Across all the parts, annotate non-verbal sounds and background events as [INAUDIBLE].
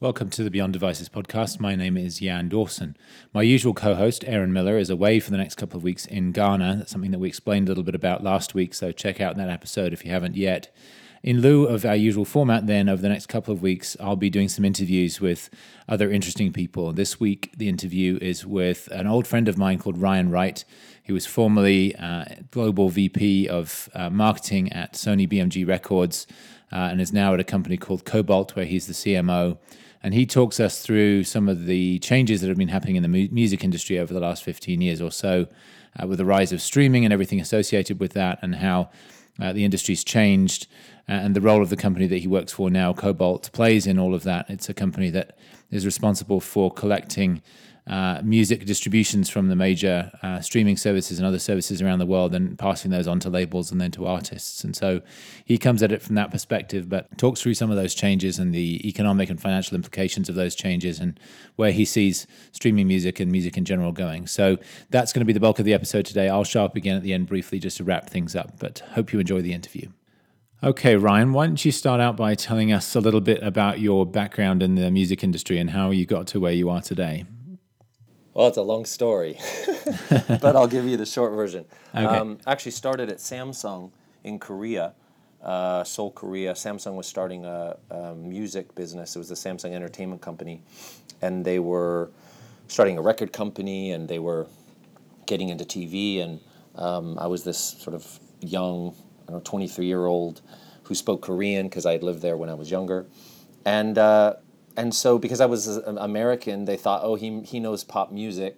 Welcome to the Beyond Devices podcast. My name is Jan Dawson. My usual co host, Aaron Miller, is away for the next couple of weeks in Ghana. That's something that we explained a little bit about last week, so check out that episode if you haven't yet. In lieu of our usual format, then, over the next couple of weeks, I'll be doing some interviews with other interesting people. This week, the interview is with an old friend of mine called Ryan Wright. He was formerly uh, Global VP of uh, Marketing at Sony BMG Records uh, and is now at a company called Kobalt, where he's the CMO and he talks us through some of the changes that have been happening in the mu- music industry over the last 15 years or so, uh, with the rise of streaming and everything associated with that, and how uh, the industry's changed, uh, and the role of the company that he works for now, Kobalt, plays in all of that. It's a company that is responsible for collecting uh, music distributions from the major uh, streaming services and other services around the world and passing those on to labels and then to artists. And so he comes at it from that perspective, but talks through some of those changes and the economic and financial implications of those changes and where he sees streaming music and music in general going. So that's going to be the bulk of the episode today. I'll show up again at the end briefly just to wrap things up, but hope you enjoy the interview. Okay, Ryan, why don't you start out by telling us a little bit about your background in the music industry and how you got to where you are today? Well, it's a long story, [LAUGHS] but I'll give you the short version. [LAUGHS] Okay. Um, actually, started at Samsung in Korea, uh, Seoul, Korea. Samsung was starting a, a, music business. It was the Samsung Entertainment Company, and they were starting a record company, and they were getting into TV. And um, I was this sort of young, I don't know, 23 year old who spoke Korean because I had lived there when I was younger, and. Uh, and so because I was American, they thought, oh, he he knows pop music,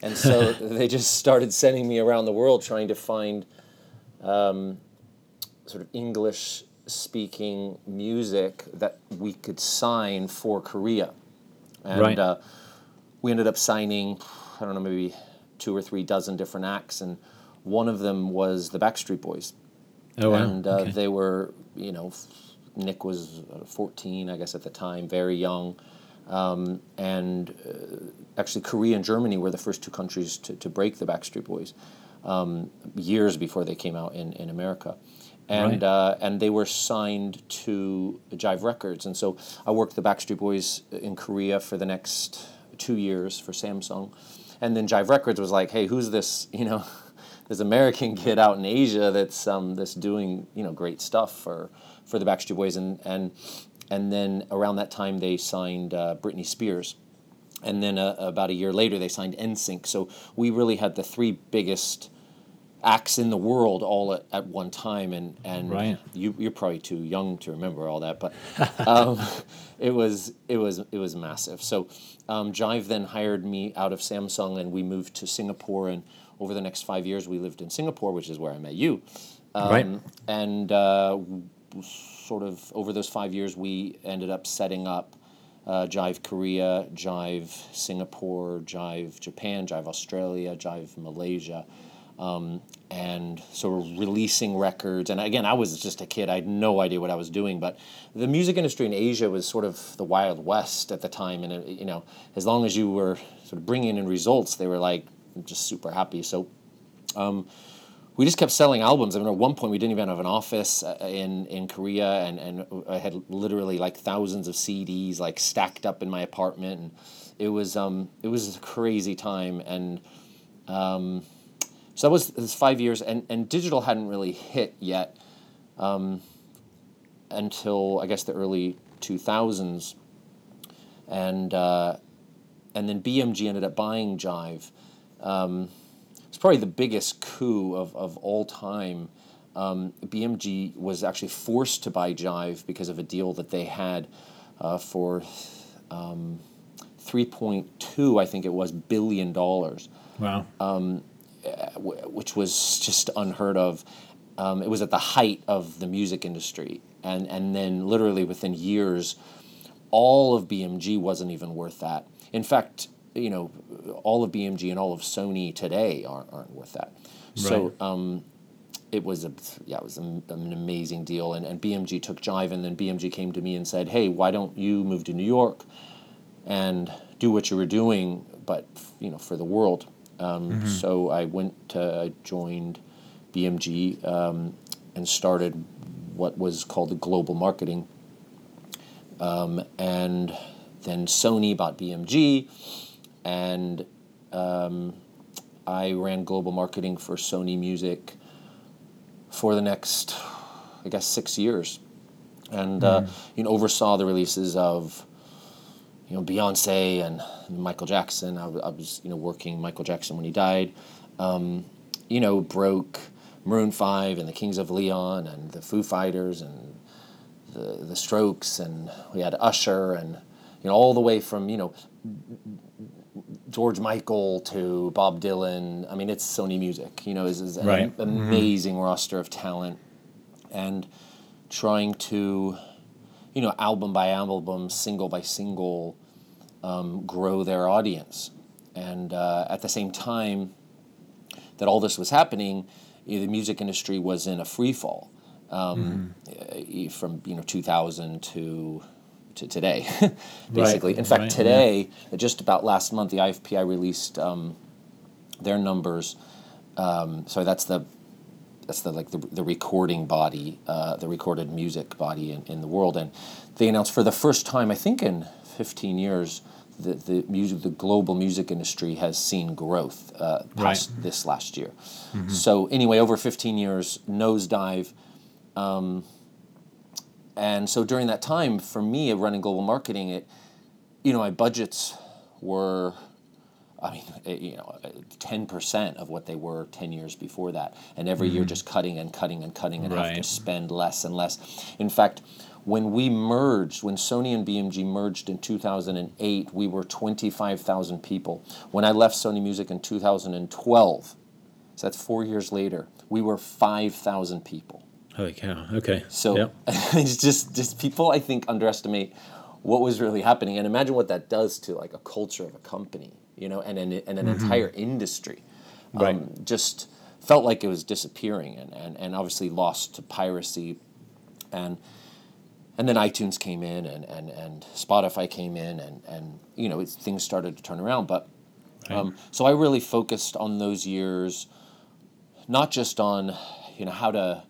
and so [LAUGHS] they just started sending me around the world trying to find um, sort of English speaking music that we could sign for Korea, and right. uh, we ended up signing, I don't know, maybe two or three dozen different acts, and one of them was the Backstreet Boys. Oh wow! And uh, okay. they were, you know Nick was uh, 14, I guess, at the time, very young. Um, and uh, actually, Korea and Germany were the first two countries to, to break the Backstreet Boys um, years before they came out in, in America. And, right. uh, and they were signed to Jive Records. And so I worked the Backstreet Boys in Korea for the next two years for Samsung. And then Jive Records was like, hey, who's this, [LAUGHS] you know, this American [LAUGHS] kid out in Asia that's, um, that's doing, you know, great stuff for, for the Backstreet Boys, and and and then around that time they signed uh, Britney Spears, and then uh, about a year later they signed NSYNC. So we really had the three biggest acts in the world all at, at one time, and and right. you you're probably too young to remember all that, but [LAUGHS] um, it was it was it was massive. So um, Jive then hired me out of Samsung, and we moved to Singapore, and over the next five years we lived in Singapore, which is where I met you. Um, right. And uh, sort of over those five years, we ended up setting up uh, Jive Korea, Jive Singapore, Jive Japan, Jive Australia, Jive Malaysia, um, and sort of releasing records. And again, I was just a kid; I had no idea what I was doing. But the music industry in Asia was sort of the wild west at the time, and it, you know, as long as you were sort of bringing in results, they were like just super happy. So. Um, we just kept selling albums. I mean, at one point we didn't even have an office uh, in in Korea, and and I had literally like thousands of CDs like stacked up in my apartment, and it was um it was a crazy time, and um, so that was, that was five years, and and digital hadn't really hit yet, um, until I guess the early two thousands, and uh, and then BMG ended up buying Jive. Um, it's probably the biggest coup of, of all time. Um, BMG was actually forced to buy Jive because of a deal that they had uh, for um, 3.2, I think it was, billion dollars. Wow. Um, which was just unheard of. Um, it was at the height of the music industry. And, and then, literally within years, all of BMG wasn't even worth that. In fact, you know, all of BMG and all of Sony today aren't, aren't worth that. Right. So um, it was a yeah, it was a, an amazing deal. And, and BMG took Jive, and then BMG came to me and said, "Hey, why don't you move to New York and do what you were doing, but you know, for the world?" Um, mm-hmm. So I went to I joined BMG um, and started what was called the global marketing. Um, and then Sony bought BMG, and um, I ran global marketing for Sony Music for the next, I guess, six years, and uh, you know oversaw the releases of you know Beyonce and Michael Jackson. I was you know working Michael Jackson when he died. Um, you know broke Maroon Five and the Kings of Leon and the Foo Fighters and the the Strokes and we had Usher and you know all the way from you know George Michael to Bob Dylan. I mean, it's Sony Music. You know, is is an Right. amazing roster of talent, and trying to, you know, album by album, single by single, um, grow their audience, and uh, at the same time that all this was happening, you know, the music industry was in a free fall um, uh, from you know 2000 to to today, [LAUGHS] basically. In fact, right, today, just about last month, the IFPI released um, their numbers. Um, sorry, that's the that's the like the, the recording body, uh, the recorded music body in, in the world, and they announced for the first time, I think in 15 years, the the music, the global music industry has seen growth uh, past this last year. So anyway, over 15 years, nosedive. Um, and so during that time, for me, running global marketing, it, you know, my budgets were, I mean, eh, you know, ten percent of what they were ten years before that, and every year just cutting and cutting and cutting and have to spend less and less. In fact, when we merged, when Sony and BMG merged in 2008, we were 25,000 people. When I left Sony Music in 2012, so that's four years later, we were 5,000 people. Holy cow. Okay. So Yep. [LAUGHS] it's just just people I think underestimate what was really happening, and imagine what that does to like a culture of a company, you know, and an and an entire industry. Mm-hmm. Right. Um, just felt like it was disappearing, and, and and obviously lost to piracy, and and then iTunes came in, and and and Spotify came in, and and you know it's, things started to turn around, but. Um, so I really focused on those years, not just on, you know, how to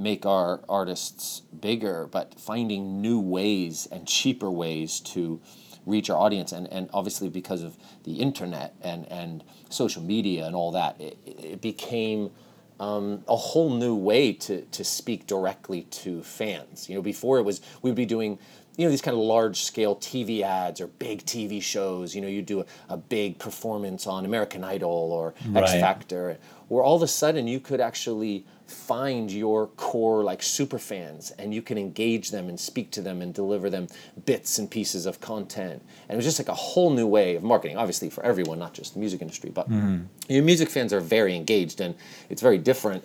make our artists bigger, but finding new ways and cheaper ways to reach our audience. And, and obviously, because of the internet and, and social media and all that, it, it became um, a whole new way to, to speak directly to fans. You know, before it was, we'd be doing you know these kind of large scale TV ads or big TV shows. You know, you do a, a big performance on American Idol or X Right. Factor, where all of a sudden you could actually find your core like super fans and you can engage them and speak to them and deliver them bits and pieces of content. And it was just like a whole new way of marketing, obviously for everyone, not just the music industry, but mm-hmm. you know, music fans are very engaged and it's very different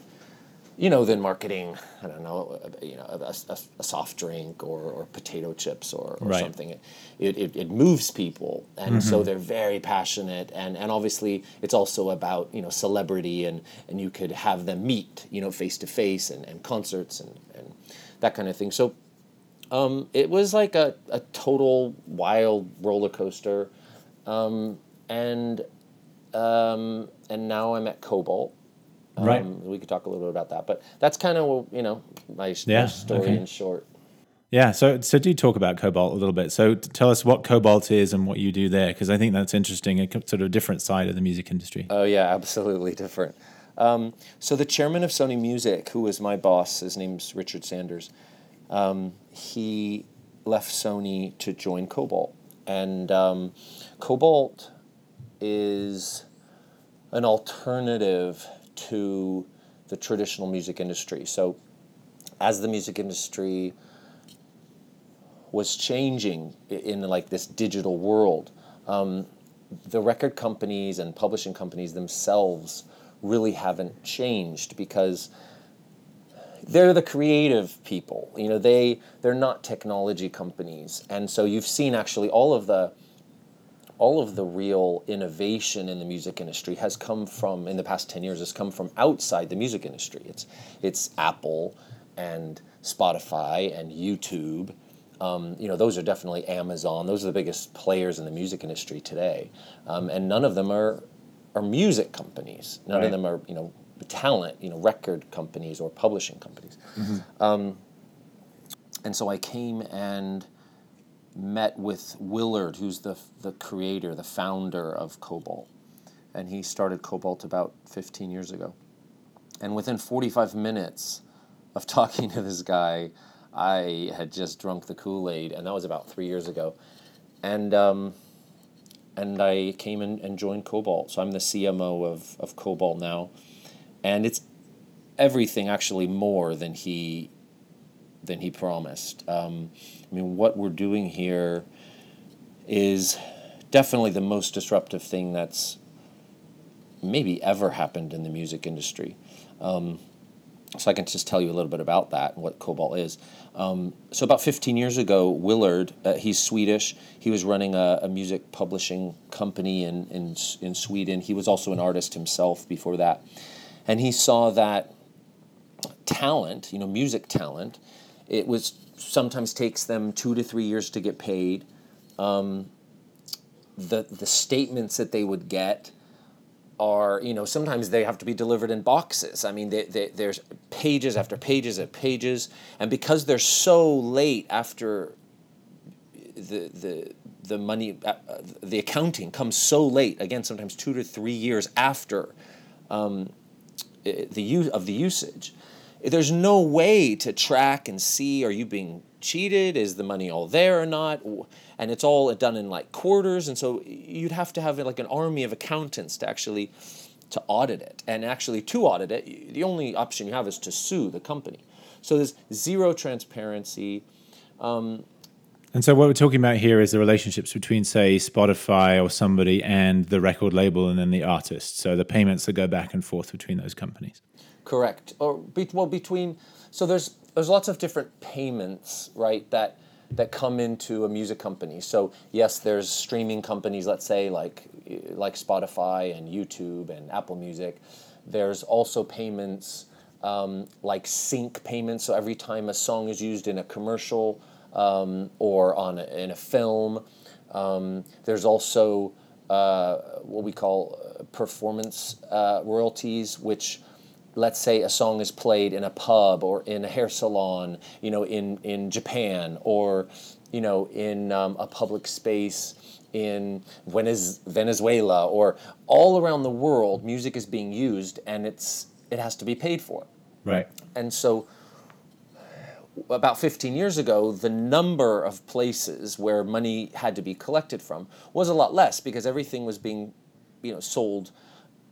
you know, than marketing, I don't know, you know, a, a, a soft drink or, or potato chips or, or Right. something. It, it, it, moves people, and so they're very passionate. And, and obviously, it's also about you know celebrity, and, and you could have them meet, you know, face to face, and and concerts and, and that kind of thing. So um, it was like a, a total wild roller coaster, um, and um, and now I'm at Kobalt. Right. Um, we could talk a little bit about that, but that's kind of you know my, my Yeah, story okay. in short. Yeah, so so do talk about Kobalt a little bit. So tell us what Kobalt is and what you do there, because I think that's interesting, a sort of a different side of the music industry. Oh yeah, [LAUGHS] absolutely different. Um, so the chairman of Sony Music, who was my boss, his name's Richard Sanders. Um, he left Sony to join Kobalt, and um, Kobalt is an alternative to the traditional music industry. So, as the music industry was changing in like this digital world, um, the record companies and publishing companies themselves really haven't changed because they're the creative people. You know, they they're not technology companies, and so you've seen actually all of the all of the real innovation in the music industry has come from in the past 10 years has come from outside the music industry. It's it's apple and spotify and youtube. Um, you know those are definitely amazon. Those are the biggest players in the music industry today. Um, and none of them are are music companies. None Right. of them are you know talent you know record companies or publishing companies. Um, and so i came and met with Willard, who's the the creator, the founder of Kobalt, and he started Kobalt about 15 years ago. And within 45 minutes of [LAUGHS] talking to this guy, I had just drunk the Kool Aid, and that was about three years ago. And um, and I came in and joined Kobalt. So I'm the CMO of, of Kobalt now. And it's everything actually more than he than he promised. Um, I mean, what we're doing here is definitely the most disruptive thing that's maybe ever happened in the music industry. Um, so I can just tell you a little bit about that and what Kobalt is. Um, so about 15 years ago, Willard, uh, he's Swedish. He was running a, a, music publishing company in, in in Sweden. He was also an artist himself before that, and he saw that talent, you know, music talent, it was sometimes takes them two to three years to get paid. Um, the the statements that they would get are you know sometimes they have to be delivered in boxes i mean they, they, there's pages after pages and pages and because they're so late after the the the money uh, the accounting comes so late again sometimes two to three years after um, the use of the usage there's no way to track and see are you being cheated? Is the money all there or not? And it's all done in like quarters and so you'd have to have like an army of accountants to actually to audit it. And actually to audit it the only option you have is to sue the company. So there's zero transparency. Um, and so what we're talking about here is the relationships between say spotify or somebody and the record label and then the artist. So the payments that go back and forth between those companies correct or be, well between so there's there's lots of different payments right that that come into a music company. So yes, there's streaming companies, let's say like like Spotify and YouTube and Apple Music. There's also payments um, like sync payments. So every time a song is used in a commercial um, or on a, in a film, um, there's also uh, what we call uh, performance uh, royalties, which let's say a song is played in a pub or in a hair salon, you know, in, in Japan or, you know, in um, a public space in Venezuela or all around the world, music is being used and it's it has to be paid for. Right. And so about 15 years ago, the number of places where money had to be collected from was a lot less because everything was being, you know, sold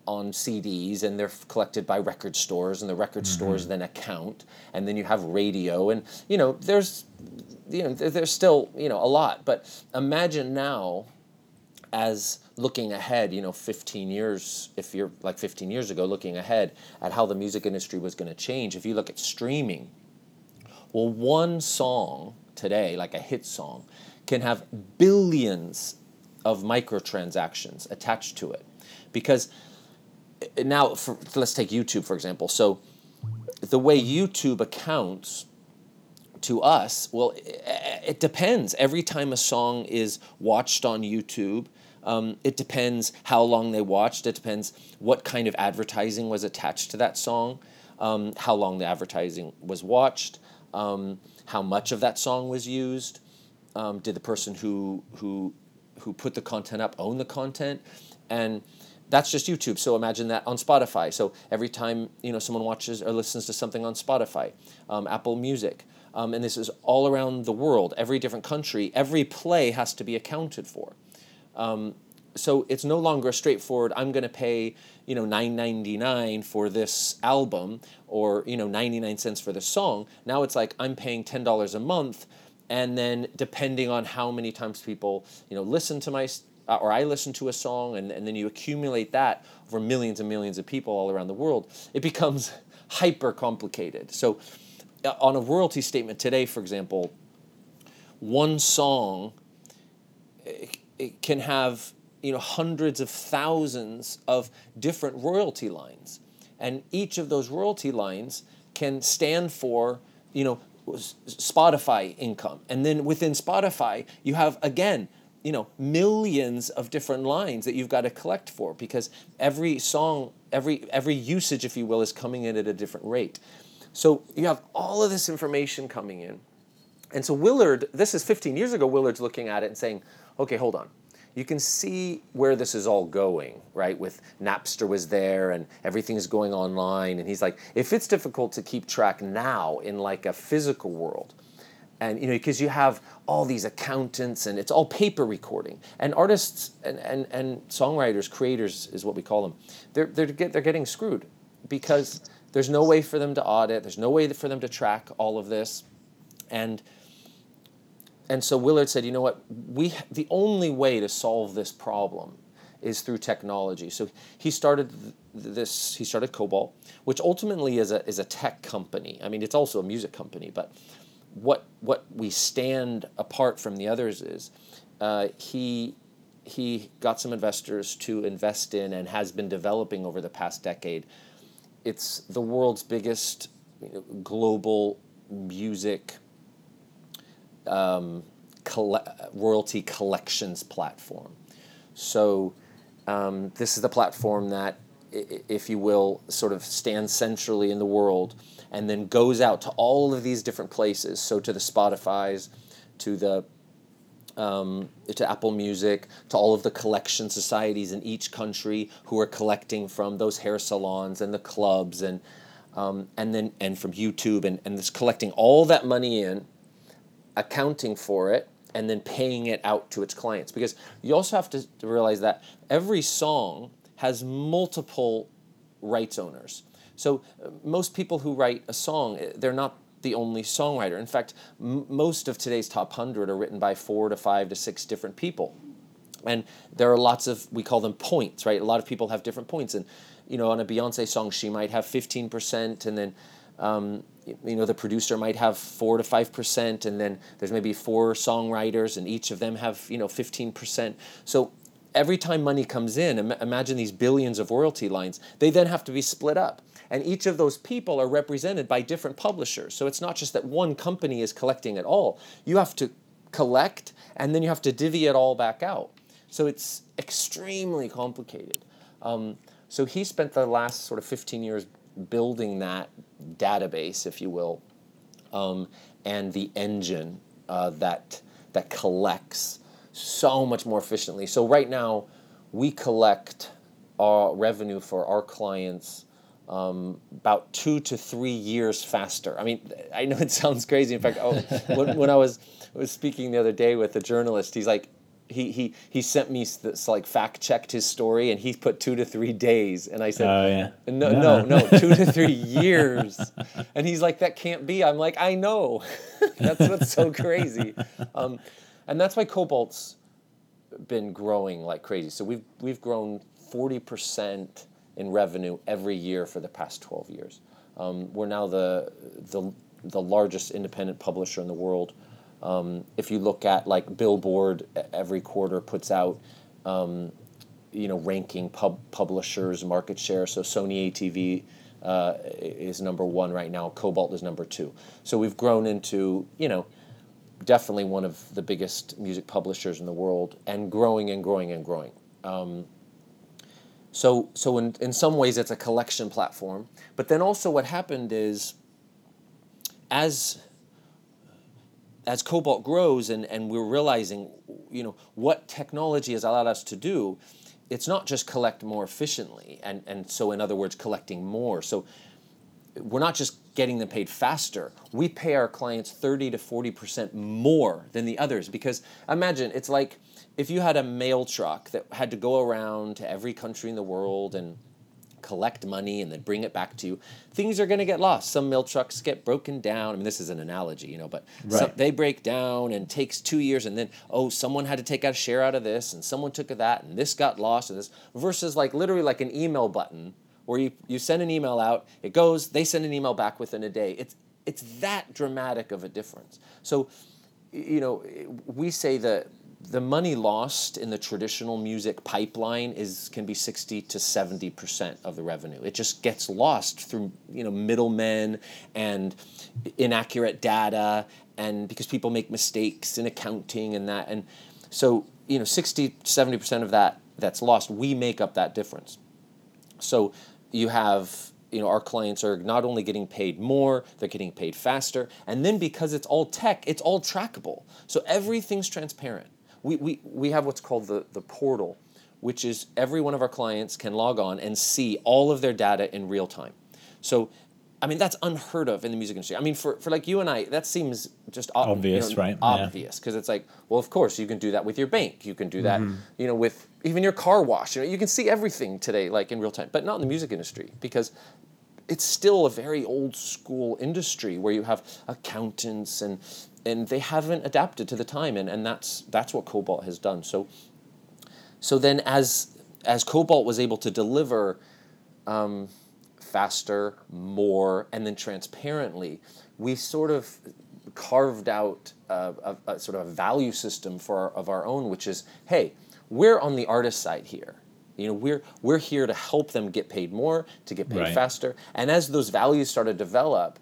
on CDs and they're collected by record stores and the record mm-hmm. stores then account and then you have radio and you know there's you know there's still you know a lot but imagine now as looking ahead you know 15 years if you're like 15 years ago looking ahead at how the music industry was going to change if you look at streaming well one song today like a hit song can have billions of microtransactions attached to it because now for, let's take YouTube for example. So the way YouTube accounts to us, well, it, depends. Every time a song is watched on YouTube, um, it depends how long they watched. It depends what kind of advertising was attached to that song, um, how long the advertising was watched, um, how much of that song was used. Um, did the person who who who put the content up own the content? And that's just YouTube. So imagine that on Spotify. So every time you know someone watches or listens to something on Spotify, um, Apple Music, um, and this is all around the world, every different country, every play has to be accounted for. Um, so it's no longer a straightforward. I'm going to pay you know nine ninety nine for this album, or you know ninety nine cents for this song. Now it's like I'm paying ten dollars a month, and then depending on how many times people you know listen to my uh, or I listen to a song, and, and then you accumulate that over millions and millions of people all around the world, it becomes [LAUGHS] hyper complicated. So, uh, on a royalty statement today, for example, one song it, it can have you know hundreds of thousands of different royalty lines, and each of those royalty lines can stand for you know Spotify income, and then within Spotify you have again you know millions of different lines that you've got to collect for because every song every every usage if you will is coming in at a different rate so you have all of this information coming in And so Willard, this is 15 years ago, Willard's looking at it and saying, okay, hold on. You can see where this is all going, right? With Napster was there and everything's going online. And he's like, if it's difficult to keep track now in like a physical world, and you know because you have all these accountants and it's all paper recording. And artists and, and, and songwriters creators is what we call them they're, they're, get, they're getting screwed because there's no way for them to audit. There's no way for them to track all of this. And and so willard said you know what? We the only way to solve this problem is through technology. So he started this he started kobalt which ultimately is a, is a tech company. I mean it's also a music company but what what we stand apart from the others is uh, he he got some investors to invest in and has been developing over the past decade. It's the world's biggest global music um, coll- royalty collections platform. So um, this is the platform that, if you will, sort of stands centrally in the world and then goes out to all of these different places. So to the Spotify's, to the um, to Apple Music, to all of the collection societies in each country who are collecting from those hair salons and the clubs and um, and then and from YouTube and, and this collecting all that money in, accounting for it, and then paying it out to its clients. Because you also have to realize that every song has multiple rights owners. So uh, most people who write a song, eh, they're not the only songwriter. In fact, m- most of today's top 100 are written by four to five to six different people. And there are lots of, we call them points, right? A lot of people have different points. And, you know, on a Beyonce song, she might have 15%, and then, um, you know, the producer might have 4 to 5%, and then there's maybe four songwriters, and each of them have, you know, 15%. So every time money comes in, Im- imagine these billions of royalty lines, they then have to be split up. And each of those people are represented by different publishers. So it's not just that one company is collecting it all. You have to collect and then you have to divvy it all back out. So it's extremely complicated. Um, so he spent the last sort of 15 years building that database, if you will, um, and the engine uh, that that collects so much more efficiently. So right now, we collect our revenue for our clients um, about two to three years faster. I mean, I know it sounds crazy. In fact, oh, when, when I was was speaking the other day with a journalist, he's like, he he he sent me this like fact checked his story, and he put two to three days, and I said, oh yeah, no no no, two to [LAUGHS] three years, and he's like, that can't be. I'm like, I know, [LAUGHS] that's what's so crazy, um, and that's why Kobalt's been growing like crazy. So we've we've grown forty percent in revenue every year for the past 12 years. Um, we're now the, the, the largest independent publisher in the world. Um, if you look at like Billboard, every quarter puts out, um, you know, ranking pub publishers market share. So Sony ATV uh, is number one right now. Kobalt is number two. So we've grown into, you know, definitely one of the biggest music publishers in the world, and growing and growing and growing. So, so in, in some ways, it's a collection platform. But then also, what happened is, as as Kobalt grows and, and we're realizing, you know, what technology has allowed us to do, it's not just collect more efficiently, and, and so in other words, collecting more. So we're not just getting them paid faster. We pay our clients 30 to 40% more than the others because imagine it's like if you had a mail truck that had to go around to every country in the world and collect money and then bring it back to you, things are going to get lost. Some mail trucks get broken down. I mean, this is an analogy, you know, but right. some, they break down and takes two years, and then oh, someone had to take out a share out of this, and someone took of that, and this got lost, and this versus like literally like an email button where you, you send an email out, it goes, they send an email back within a day. It's it's that dramatic of a difference. So, you know, we say that the money lost in the traditional music pipeline is can be 60 to 70 percent of the revenue. It just gets lost through you know middlemen and inaccurate data and because people make mistakes in accounting and that. And so you know 60 70 percent of that that's lost we make up that difference. So you have you know our clients are not only getting paid more they're getting paid faster. And then because it's all tech it's all trackable. So everything's transparent we, we, we have what's called the, the portal which is every one of our clients can log on and see all of their data in real time so I mean, that's unheard of in the music industry. I mean, for, for like you and I, that seems just ob- Obvious, you know, right? Yeah. Obvious, because it's like, well, of course, you can do that with your bank. You can do that, mm-hmm. you know, with even your car wash. You know, you can see everything today, like in real time, but not in the music industry because it's still a very old school industry where you have accountants and and they haven't adapted to the time, and, and that's that's what Kobalt has done. So, so then as as Kobalt was able to deliver um, faster, more, and then transparently, we sort of carved out a, a, a sort of a value system for our, of our own, which is, hey, we're on the artist side here. You know, we're we're here to help them get paid more, to get paid Right. faster. And as those values started to develop,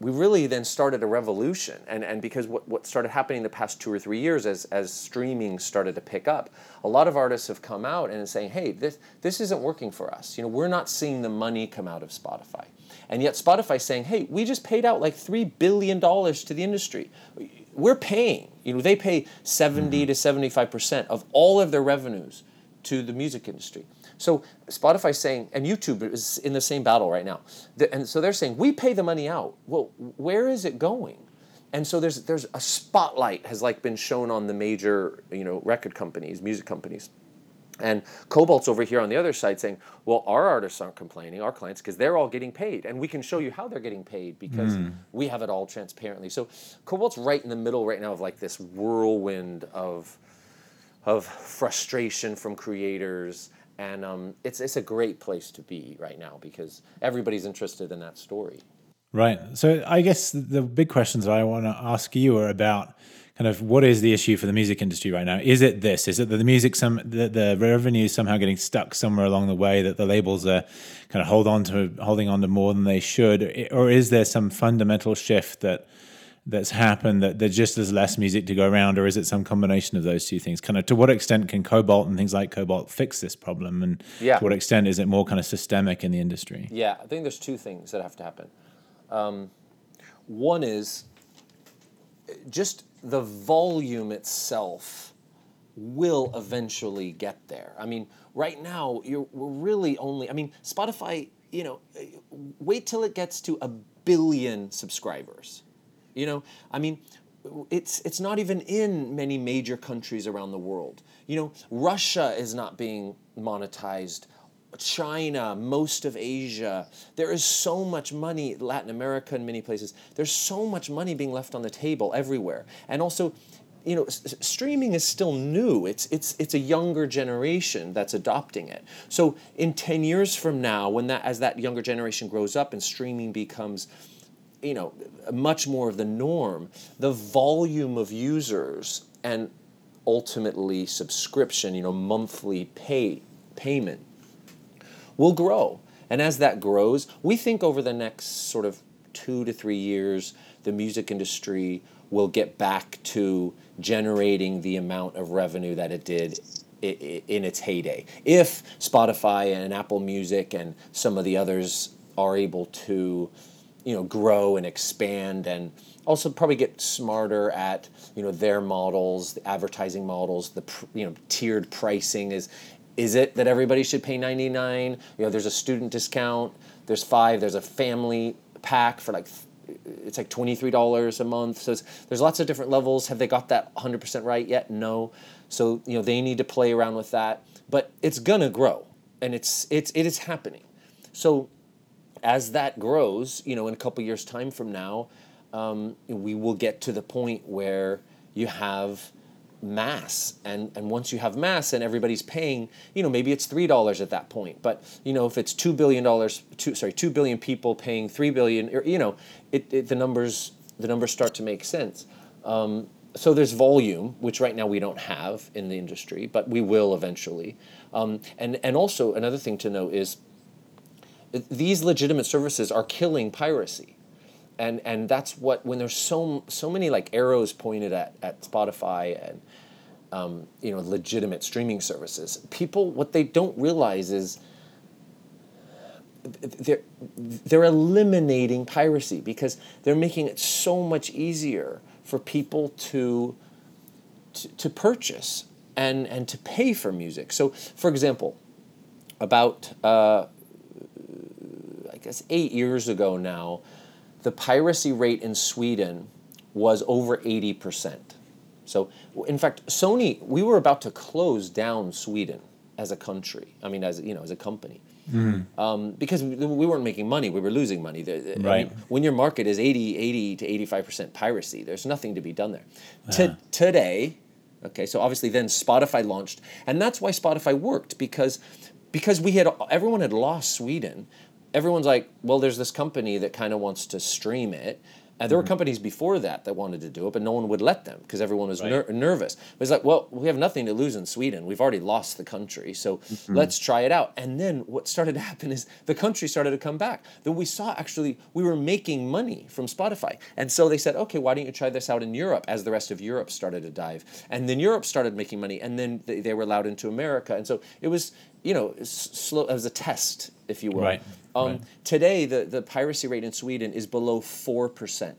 we really then started a revolution. And and because what, what started happening the past two or three years as as streaming started to pick up, a lot of artists have come out and saying, hey, this this isn't working for us. You know, we're not seeing the money come out of Spotify. And yet Spotify's saying, hey, we just paid out like three billion dollars to the industry. We're paying. You know, they pay 70 to 75% of all of their revenues to the music industry. So Spotify's saying, and YouTube is in the same battle right now. And so they're saying, we pay the money out. Well, where is it going? And so there's there's a spotlight has like been shown on the major you know record companies, music companies. And Kobalt's over here on the other side saying, well, our artists aren't complaining, our clients, because they're all getting paid. And we can show you how they're getting paid because hmm. we have it all transparently. So Kobalt's right in the middle right now of like this whirlwind of, of frustration from creators. And um, it's, it's a great place to be right now because everybody's interested in that story. Right. So I guess the big questions I want to ask you are about kind of what is the issue for the music industry right now? Is it this? Is it that the music some the, the revenue is somehow getting stuck somewhere along the way that the labels are kind of hold on to holding on to more than they should, or is there some fundamental shift that that's happened that there just is less music to go around, or is it some combination of those two things? Kind of to what extent can Kobalt and things like Kobalt fix this problem, and Yeah. to what extent is it more kind of systemic in the industry? Yeah, I think there's two things that have to happen. Um, one is just the volume itself will eventually get there. I mean, right now you're we're really only. I mean, Spotify. You know, wait till it gets to a billion subscribers. You know, I mean, it's it's not even in many major countries around the world. You know, Russia is not being monetized. China, most of Asia, there is so much money, Latin America and many places, there's so much money being left on the table everywhere. And also, you know, s- streaming is still new. It's, it's, it's a younger generation that's adopting it. So in 10 years from now, when that, as that younger generation grows up and streaming becomes you know much more of the norm the volume of users and ultimately subscription you know monthly pay payment will grow. And as that grows we think over the next sort of 2 to 3 years the music industry will get back to generating the amount of revenue that it did in its heyday. If spotify and apple music and some of the others are able to you know grow and expand and also probably get smarter at you know their models the advertising models the you know tiered pricing is is it that everybody should pay 99 you know there's a student discount there's five there's a family pack for like it's like $23 a month. So there's lots of different levels. Have they got that 100% right yet? No. So you know they need to play around with that. But it's gonna grow and it's it's it is happening. So as that grows, you know, in a couple years' time from now, um, we will get to the point where you have mass. And and once you have mass and everybody's paying you know maybe it's three dollars at that point. But you know if it's two billion dollars two sorry two billion people paying three billion or you know it, it the numbers the numbers start to make sense. Um, so there's volume which right now we don't have in the industry but we will eventually. Um, and and also another thing to note is these legitimate services are killing piracy and and that's what when there's so so many like arrows pointed at at Spotify and um, you know legitimate streaming services people what they don't realize is they're they're eliminating piracy because they're making it so much easier for people to to, to purchase and and to pay for music. So, for example, about uh, guess eight years ago now, the piracy rate in Sweden was over eighty percent. So, in fact, Sony, we were about to close down Sweden as a country. I mean, as you know, as a company, um, because we we weren't making money, we were losing money. The- I mean, Right. when your market is 80, 80 to eighty five percent piracy, there's nothing to be done there. To, today, okay, so obviously then Spotify launched, and that's why Spotify worked because because we had everyone had lost Sweden. Everyone's like, well, there's this company that kind of wants to stream it. And there were mm-hmm. companies before that that wanted to do it, but no one would let them because everyone was ner- nervous. It was like, well, we have nothing to lose in Sweden. We've already lost the country, so mm-hmm. let's try it out. And then what started to happen is the country started to come back. Then we saw actually we were making money from Spotify, and so they said, okay, why don't you try this out in Europe? As the rest of Europe started to dive, and then Europe started making money, and then they, they were allowed into America, and so it was, you know, s- slow. Was a test, if you will. Right, Um, right. Today, the, the piracy rate in Sweden is below 4%.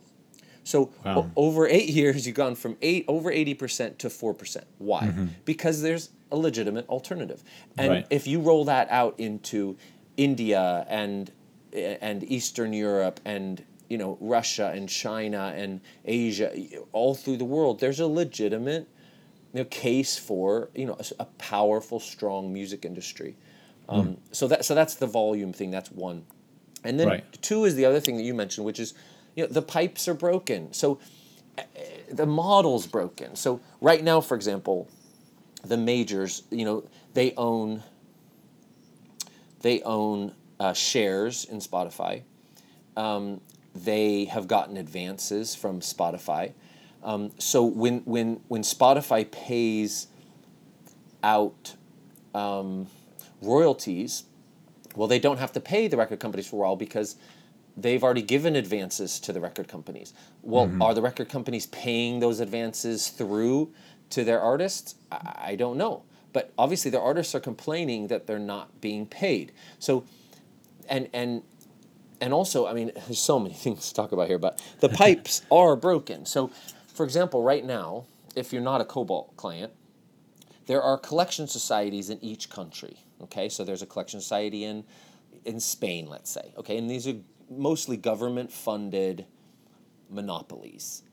So Wow. o- over eight [LAUGHS] years, you've gone from eight over 80% to 4%. Why? Because there's a legitimate alternative. And Right. if you roll that out into India and, and Eastern Europe and you know Russia and China and Asia, all through the world, there's a legitimate you know, case for you know a, a powerful, strong music industry. Um, So that so that's the volume thing. That's one, and then Right. two is the other thing that you mentioned, which is you know the pipes are broken. So uh, the model's broken. So right now, for example, the majors, you know, they own they own uh, shares in Spotify. Um, they have gotten advances from Spotify. Um, so when when when Spotify pays out um, royalties, well, they don't have to pay the record companies for a while because they've already given advances to the record companies. Well, are the record companies paying those advances through to their artists? I, I don't know. But obviously, their artists are complaining that they're not being paid. So, and and and also, I mean, [LAUGHS] there's so many [LAUGHS] things to talk about here, but the [LAUGHS] pipes are broken. So, for example, right now, if you're not a Kobalt client, there are collection societies in each country. Okay, so there's a collection society in in Spain, let's say. Okay, and these are mostly government funded monopolies,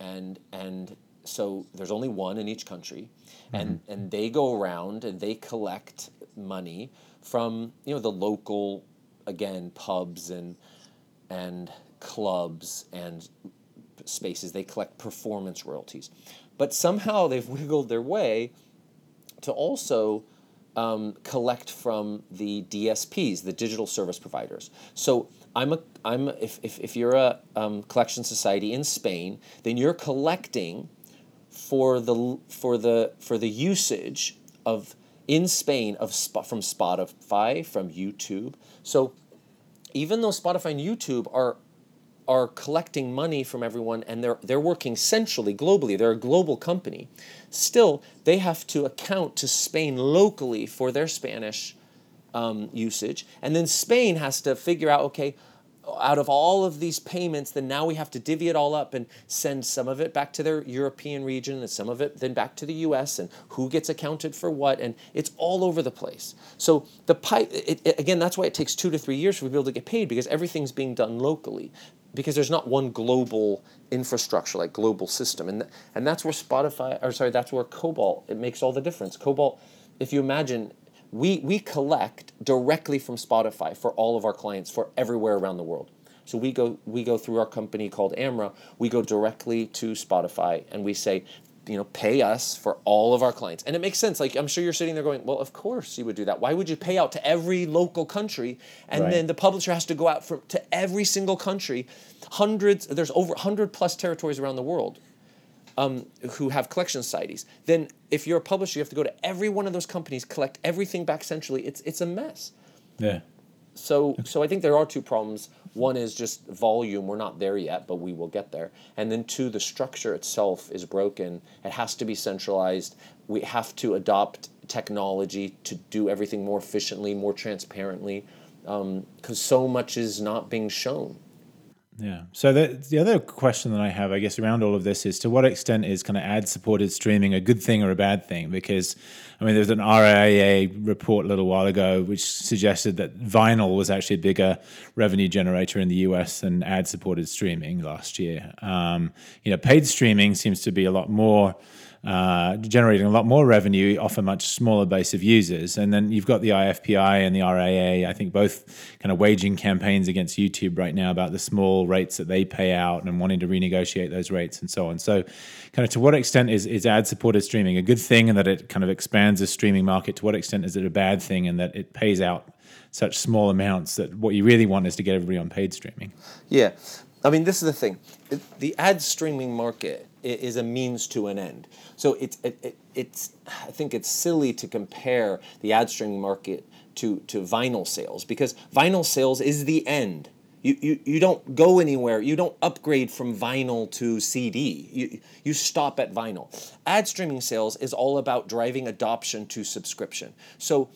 and and so there's only one in each country, and mm-hmm. and they go around and they collect money from you know the local, again pubs and and clubs and spaces. They collect performance royalties, but somehow [LAUGHS] they've wiggled their way to also um, collect from the DSPs, the digital service providers. So I'm a I'm a, if, if if you're a um, collection society in Spain, then you're collecting for the for the for the usage of in Spain of from Spotify, from YouTube. So even though Spotify and YouTube are are collecting money from everyone and they're they're working centrally globally. They're a global company. Still they have to account to Spain locally for their Spanish um, usage. And then Spain has to figure out okay out of all of these payments then now we have to divvy it all up and send some of it back to their European region and some of it then back to the US and who gets accounted for what. And it's all over the place. So the pipe it, it- again that's why it takes 2 to 3 years for people to get paid because everything's being done locally because there's not one global infrastructure like global system. And th- and that's where Spotify or sorry that's where Kobalt it makes all the difference. Kobalt if you imagine we we collect directly from Spotify for all of our clients for everywhere around the world. So we go we go through our company called Amra we go directly to Spotify and we say you know pay us for all of our clients. And it makes sense. Like i'm sure you're sitting there going well of course you would do that. Why would you pay out to every local country? And Right. then the publisher has to go out for, to every single country hundreds there's over 100 plus territories around the world um, who have collection societies. Then if you're a publisher you have to go to every one of those companies collect everything back centrally. It's, it's a mess. Yeah. So so I think there are two problems. One is just volume. We're not there yet, but we will get there. And then two, the structure itself is broken. It has to be centralized. We have to adopt technology to do everything more efficiently, more transparently. Um, because so much is not being shown. Yeah. So the the other question that I have, I guess, around all of this is to what extent is kind of ad supported streaming a good thing or a bad thing? Because I mean, there's an RIAA report a little while ago which suggested that vinyl was actually a bigger revenue generator in the US than ad supported streaming last year. Um, you know, paid streaming seems to be a lot more uh, generating a lot more revenue off a much smaller base of users. And then you've got the IFPI and the RIAA, I think both kind of waging campaigns against YouTube right now about the small rates that they pay out and wanting to renegotiate those rates and so on. So, kind of to what extent is, is ad supported streaming a good thing and that it kind of expands the streaming market? To what extent is it a bad thing and that it pays out such small amounts that what you really want is to get everybody on paid streaming? Yeah. I mean, this is the thing. The ad streaming market is a means to an end. So it's it, it, it's I think it's silly to compare the ad streaming market to to vinyl sales because vinyl sales is the end. You, you, you don't go anywhere. You don't upgrade from vinyl to CD. You, you stop at vinyl. Ad streaming sales is all about driving adoption to subscription. So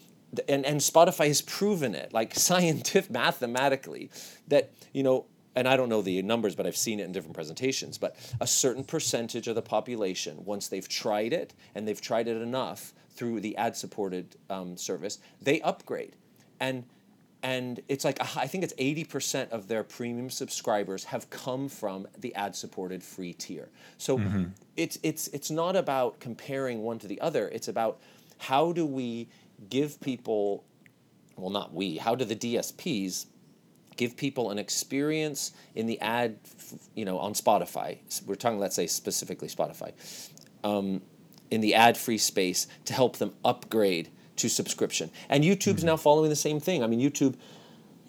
and, and Spotify has proven it, like [LAUGHS] scientific mathematically, that you know and I don't know the numbers, but I've seen it in different presentations, but a certain percentage of the population, once they've tried it and they've tried it enough through the ad supported um, service, they upgrade. And and it's like I think it's 80% of their premium subscribers have come from the ad supported free tier. So mm-hmm. it's it's it's not about comparing one to the other. It's about how do we give people well not we, how do the DSPs give people an experience in the ad, you know, on Spotify. We're talking, let's say, specifically Spotify, um, in the ad-free space to help them upgrade to subscription. And YouTube's mm-hmm. now following the same thing. I mean, YouTube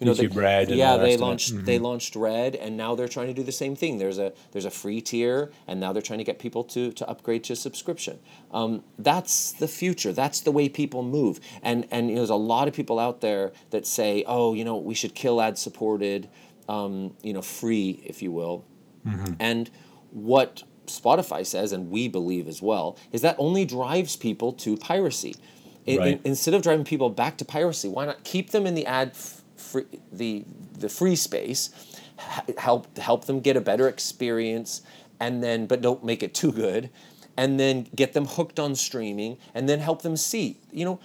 you know, YouTube they, Red. yeah, they launched mm-hmm. they launched Red, and now they're trying to do the same thing. There's a there's a free tier, and now they're trying to get people to to upgrade to subscription. Um, that's the future. That's the way people move. And and you know, there's a lot of people out there that say, oh, you know, we should kill ad supported, um, you know, free, if you will. Mm-hmm. And what Spotify says, and we believe as well, is that only drives people to piracy. Right. in, instead of driving people back to piracy, why not keep them in the ad free, the the free space, help help them get a better experience, and then but don't make it too good, and then get them hooked on streaming, and then help them see. You know,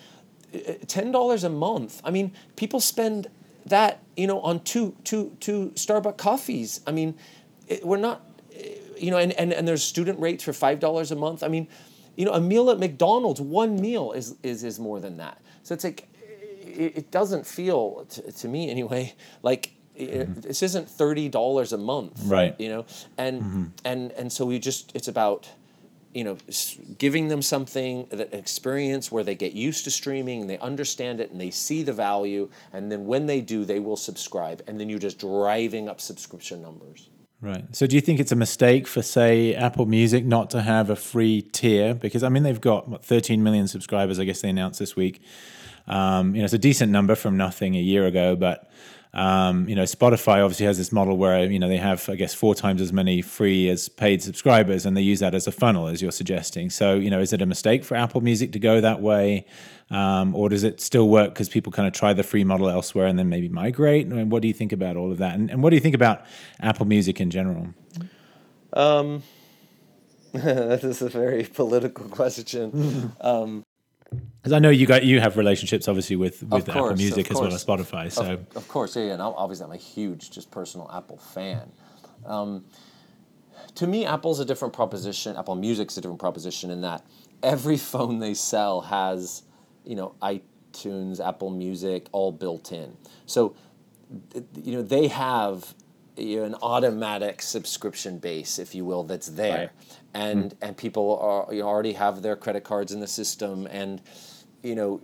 uh, uh, ten dollars a month. I mean, people spend that you know on two two two Starbucks coffees. I mean, it, we're not you know, and, and, and there's student rates for five dollars a month. I mean, you know, a meal at McDonald's, one meal is is is more than that. So it's like it, it doesn't feel to, to me anyway like mm-hmm. this isn't thirty dollars a month, right? You know, and mm-hmm. and and so we just it's about you know giving them something that experience where they get used to streaming and they understand it and they see the value and then when they do they will subscribe and then you're just driving up subscription numbers right so do you think it's a mistake for say apple music not to have a free tier because i mean they've got what, 13 million subscribers i guess they announced this week um, you know, it's a decent number from nothing a year ago, but um, you know, Spotify obviously has this model where you know they have, I guess, four times as many free as paid subscribers, and they use that as a funnel, as you're suggesting. So, you know, is it a mistake for Apple Music to go that way, um, or does it still work because people kind of try the free model elsewhere and then maybe migrate? I mean, what do you think about all of that, and, and what do you think about Apple Music in general? Um, [LAUGHS] that is a very [LAUGHS] political question. [LAUGHS] um, because I know you got you have relationships obviously with with course, Apple Music as well as Spotify. So of, of, course, yeah, and obviously I'm a huge just personal Apple fan. Um, to me, Apple's a different proposition. Apple Music's a different proposition in that every [LAUGHS] phone they sell has, you know, iTunes, Apple Music, all built in. So, you know, they have you know, an automatic subscription base, if you will, that's there, right. and mm and people are you know, already have their credit cards in the system, and you know,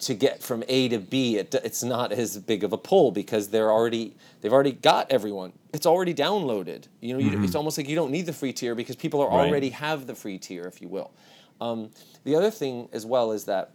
to get from A to B, it, it's not as big of a pull because they're already they've already got everyone. It's already downloaded. You know, mm-hmm. it's almost like you don't need the free tier because people are right. already have the free tier, if you will. Um, the other thing as well is that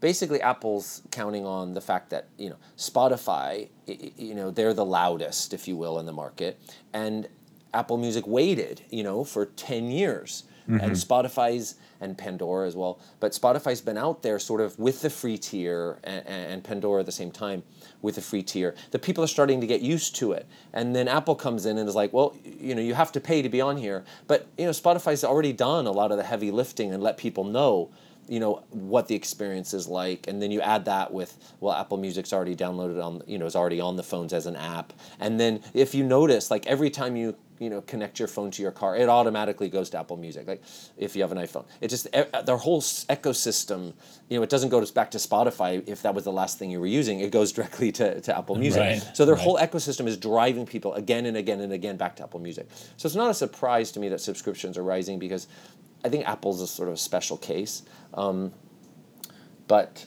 basically Apple's counting on the fact that you know Spotify, you know, they're the loudest, if you will, in the market, and Apple Music waited, you know, for ten years and mm-hmm. Spotify's and Pandora as well. But Spotify's been out there sort of with the free tier and, and Pandora at the same time with the free tier. The people are starting to get used to it, and then Apple comes in and is like, well, you know, you have to pay to be on here. But you know, Spotify's already done a lot of the heavy lifting and let people know you know what the experience is like and then you add that with well apple music's already downloaded on you know is already on the phones as an app and then if you notice like every time you you know connect your phone to your car it automatically goes to apple music like if you have an iphone. It just e- their whole ecosystem you know it doesn't go back to spotify if that was the last thing you were using it goes [LAUGHS] directly to, to apple music. Right, so their right. whole ecosystem is driving people again and again and again back to apple music. So it's not a surprise to me that subscriptions are rising because i think apple's a sort of a special case um, but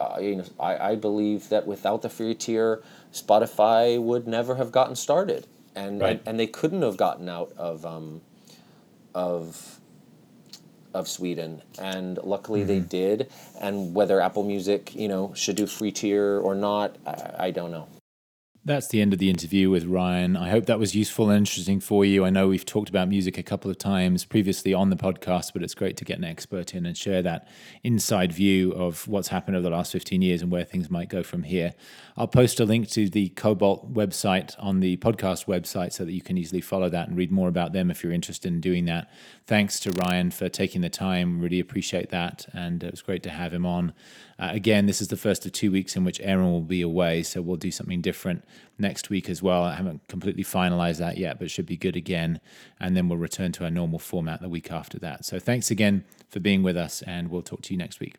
uh, you know, I, I believe that without the free tier, Spotify would never have gotten started, and Right. and, they couldn't have gotten out of um, of of Sweden, and luckily they did. And whether Apple Music, you know, should do free tier or not, I, I don't know. That's the end of the interview with Ryan. I hope that was useful and interesting for you. I know we've talked about music a couple of times previously on the podcast, but it's great to get an expert in and share that inside view of what's happened over the last 15 years and where things might go from here. I'll post a link to the Kobalt website on the podcast website so that you can easily follow that and read more about them if you're interested in doing that. Thanks to Ryan for taking the time. Really appreciate that. And it was great to have him on. Uh, again, this is the first of two weeks in which Aaron will be away, so we'll do something different next week as well. I haven't completely finalized that yet, but should be good again. And then we'll return to our normal format the week after that. So thanks again for being with us, and we'll talk to you next week.